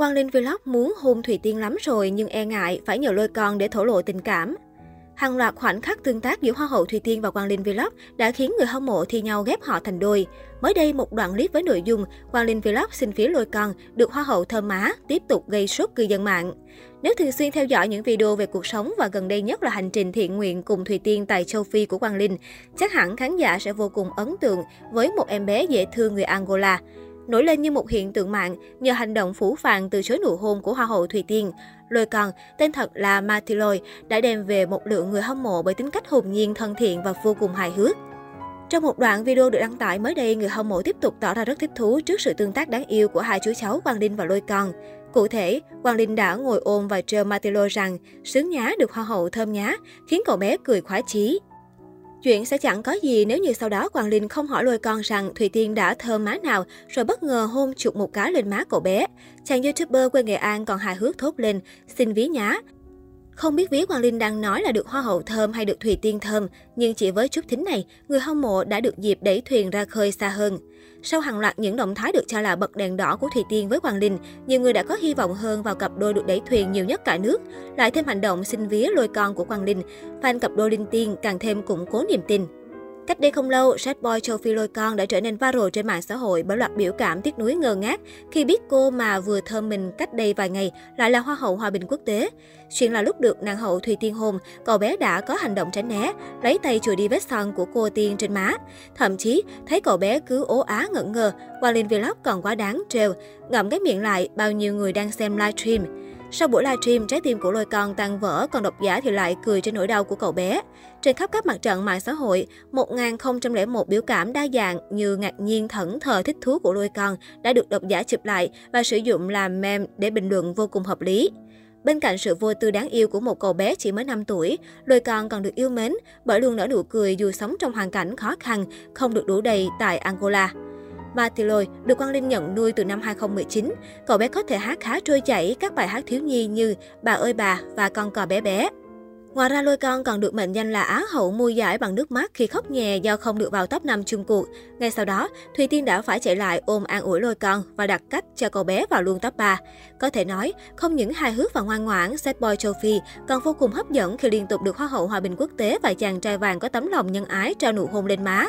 Quang Linh Vlog muốn hôn Thùy Tiên lắm rồi nhưng e ngại phải nhờ lôi con để thổ lộ tình cảm. Hàng loạt khoảnh khắc tương tác giữa Hoa hậu Thùy Tiên và Quang Linh Vlog đã khiến người hâm mộ thi nhau ghép họ thành đôi. Mới đây, một đoạn clip với nội dung Quang Linh Vlog xin phía lôi con được Hoa hậu thơm má tiếp tục gây sốt cư dân mạng. Nếu thường xuyên theo dõi những video về cuộc sống và gần đây nhất là hành trình thiện nguyện cùng Thùy Tiên tại châu Phi của Quang Linh, chắc hẳn khán giả sẽ vô cùng ấn tượng với một em bé dễ thương người Angola nổi lên như một hiện tượng mạng nhờ hành động phủ phàng từ chối nụ hôn của Hoa hậu Thùy Tiên. Lôi còn, tên thật là Matiloy, đã đem về một lượng người hâm mộ bởi tính cách hồn nhiên, thân thiện và vô cùng hài hước. Trong một đoạn video được đăng tải mới đây, người hâm mộ tiếp tục tỏ ra rất thích thú trước sự tương tác đáng yêu của hai chú cháu Quang Linh và Lôi Con. Cụ thể, Quang Linh đã ngồi ôm và trêu Matilo rằng sướng nhá được hoa hậu thơm nhá, khiến cậu bé cười khoái chí. Chuyện sẽ chẳng có gì nếu như sau đó Quang Linh không hỏi lôi con rằng Thùy Tiên đã thơm má nào rồi bất ngờ hôn chụp một cái lên má cậu bé. Chàng youtuber quê Nghệ An còn hài hước thốt lên, xin ví nhá. Không biết ví Hoàng Linh đang nói là được hoa hậu thơm hay được Thùy Tiên thơm, nhưng chỉ với chút thính này, người hâm mộ đã được dịp đẩy thuyền ra khơi xa hơn. Sau hàng loạt những động thái được cho là bật đèn đỏ của Thùy Tiên với Hoàng Linh, nhiều người đã có hy vọng hơn vào cặp đôi được đẩy thuyền nhiều nhất cả nước. Lại thêm hành động xin vía lôi con của Hoàng Linh, fan cặp đôi Linh Tiên càng thêm củng cố niềm tin. Cách đây không lâu, sad boy Châu Phi lôi con đã trở nên viral trên mạng xã hội bởi loạt biểu cảm tiếc nuối ngơ ngác khi biết cô mà vừa thơm mình cách đây vài ngày lại là Hoa hậu Hòa bình quốc tế. Chuyện là lúc được nàng hậu Thùy Tiên hôn, cậu bé đã có hành động tránh né, lấy tay chùi đi vết son của cô Tiên trên má. Thậm chí, thấy cậu bé cứ ố á ngẩn ngơ, qua lên vlog còn quá đáng trêu, ngậm cái miệng lại bao nhiêu người đang xem livestream. Sau buổi livestream, trái tim của lôi con tan vỡ, còn độc giả thì lại cười trên nỗi đau của cậu bé. Trên khắp các mặt trận mạng xã hội, 1001 biểu cảm đa dạng như ngạc nhiên, thẫn thờ, thích thú của lôi con đã được độc giả chụp lại và sử dụng làm meme để bình luận vô cùng hợp lý. Bên cạnh sự vô tư đáng yêu của một cậu bé chỉ mới 5 tuổi, lôi con còn được yêu mến bởi luôn nở nụ cười dù sống trong hoàn cảnh khó khăn, không được đủ đầy tại Angola. Matiloy được Quang Linh nhận nuôi từ năm 2019. Cậu bé có thể hát khá trôi chảy các bài hát thiếu nhi như Bà ơi bà và Con cò bé bé. Ngoài ra, Lôi Con còn được mệnh danh là Á hậu mua giải bằng nước mắt khi khóc nhè do không được vào top 5 chung cuộc. Ngay sau đó, Thùy Tiên đã phải chạy lại ôm an ủi Lôi Con và đặt cách cho cậu bé vào luôn top 3. Có thể nói, không những hài hước và ngoan ngoãn, Sad Boy Châu Phi còn vô cùng hấp dẫn khi liên tục được Hoa hậu Hòa bình quốc tế và chàng trai vàng có tấm lòng nhân ái trao nụ hôn lên má.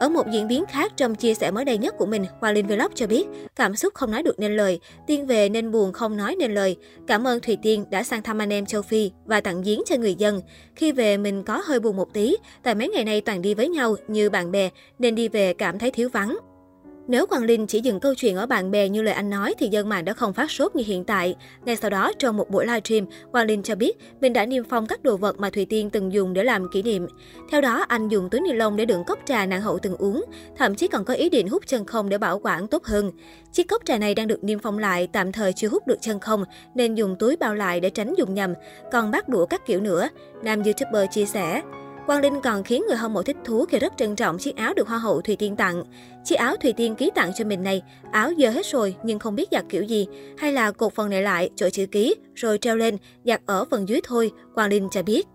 Ở một diễn biến khác trong chia sẻ mới đây nhất của mình, Hoa Linh Vlog cho biết, cảm xúc không nói được nên lời, tiên về nên buồn không nói nên lời. Cảm ơn Thùy Tiên đã sang thăm anh em châu Phi và tặng giếng cho người dân. Khi về mình có hơi buồn một tí, tại mấy ngày nay toàn đi với nhau như bạn bè nên đi về cảm thấy thiếu vắng. Nếu Quang Linh chỉ dừng câu chuyện ở bạn bè như lời anh nói thì dân mạng đã không phát sốt như hiện tại. Ngay sau đó, trong một buổi livestream, Quang Linh cho biết mình đã niêm phong các đồ vật mà Thùy Tiên từng dùng để làm kỷ niệm. Theo đó, anh dùng túi ni lông để đựng cốc trà nàng hậu từng uống, thậm chí còn có ý định hút chân không để bảo quản tốt hơn. Chiếc cốc trà này đang được niêm phong lại, tạm thời chưa hút được chân không, nên dùng túi bao lại để tránh dùng nhầm. Còn bát đũa các kiểu nữa, nam YouTuber chia sẻ. Quang Linh còn khiến người hâm mộ thích thú khi rất trân trọng chiếc áo được Hoa hậu Thùy Tiên tặng. Chiếc áo Thùy Tiên ký tặng cho mình này, áo dơ hết rồi nhưng không biết giặt kiểu gì, hay là cột phần này lại, chỗ chữ ký, rồi treo lên, giặt ở phần dưới thôi, Quang Linh cho biết.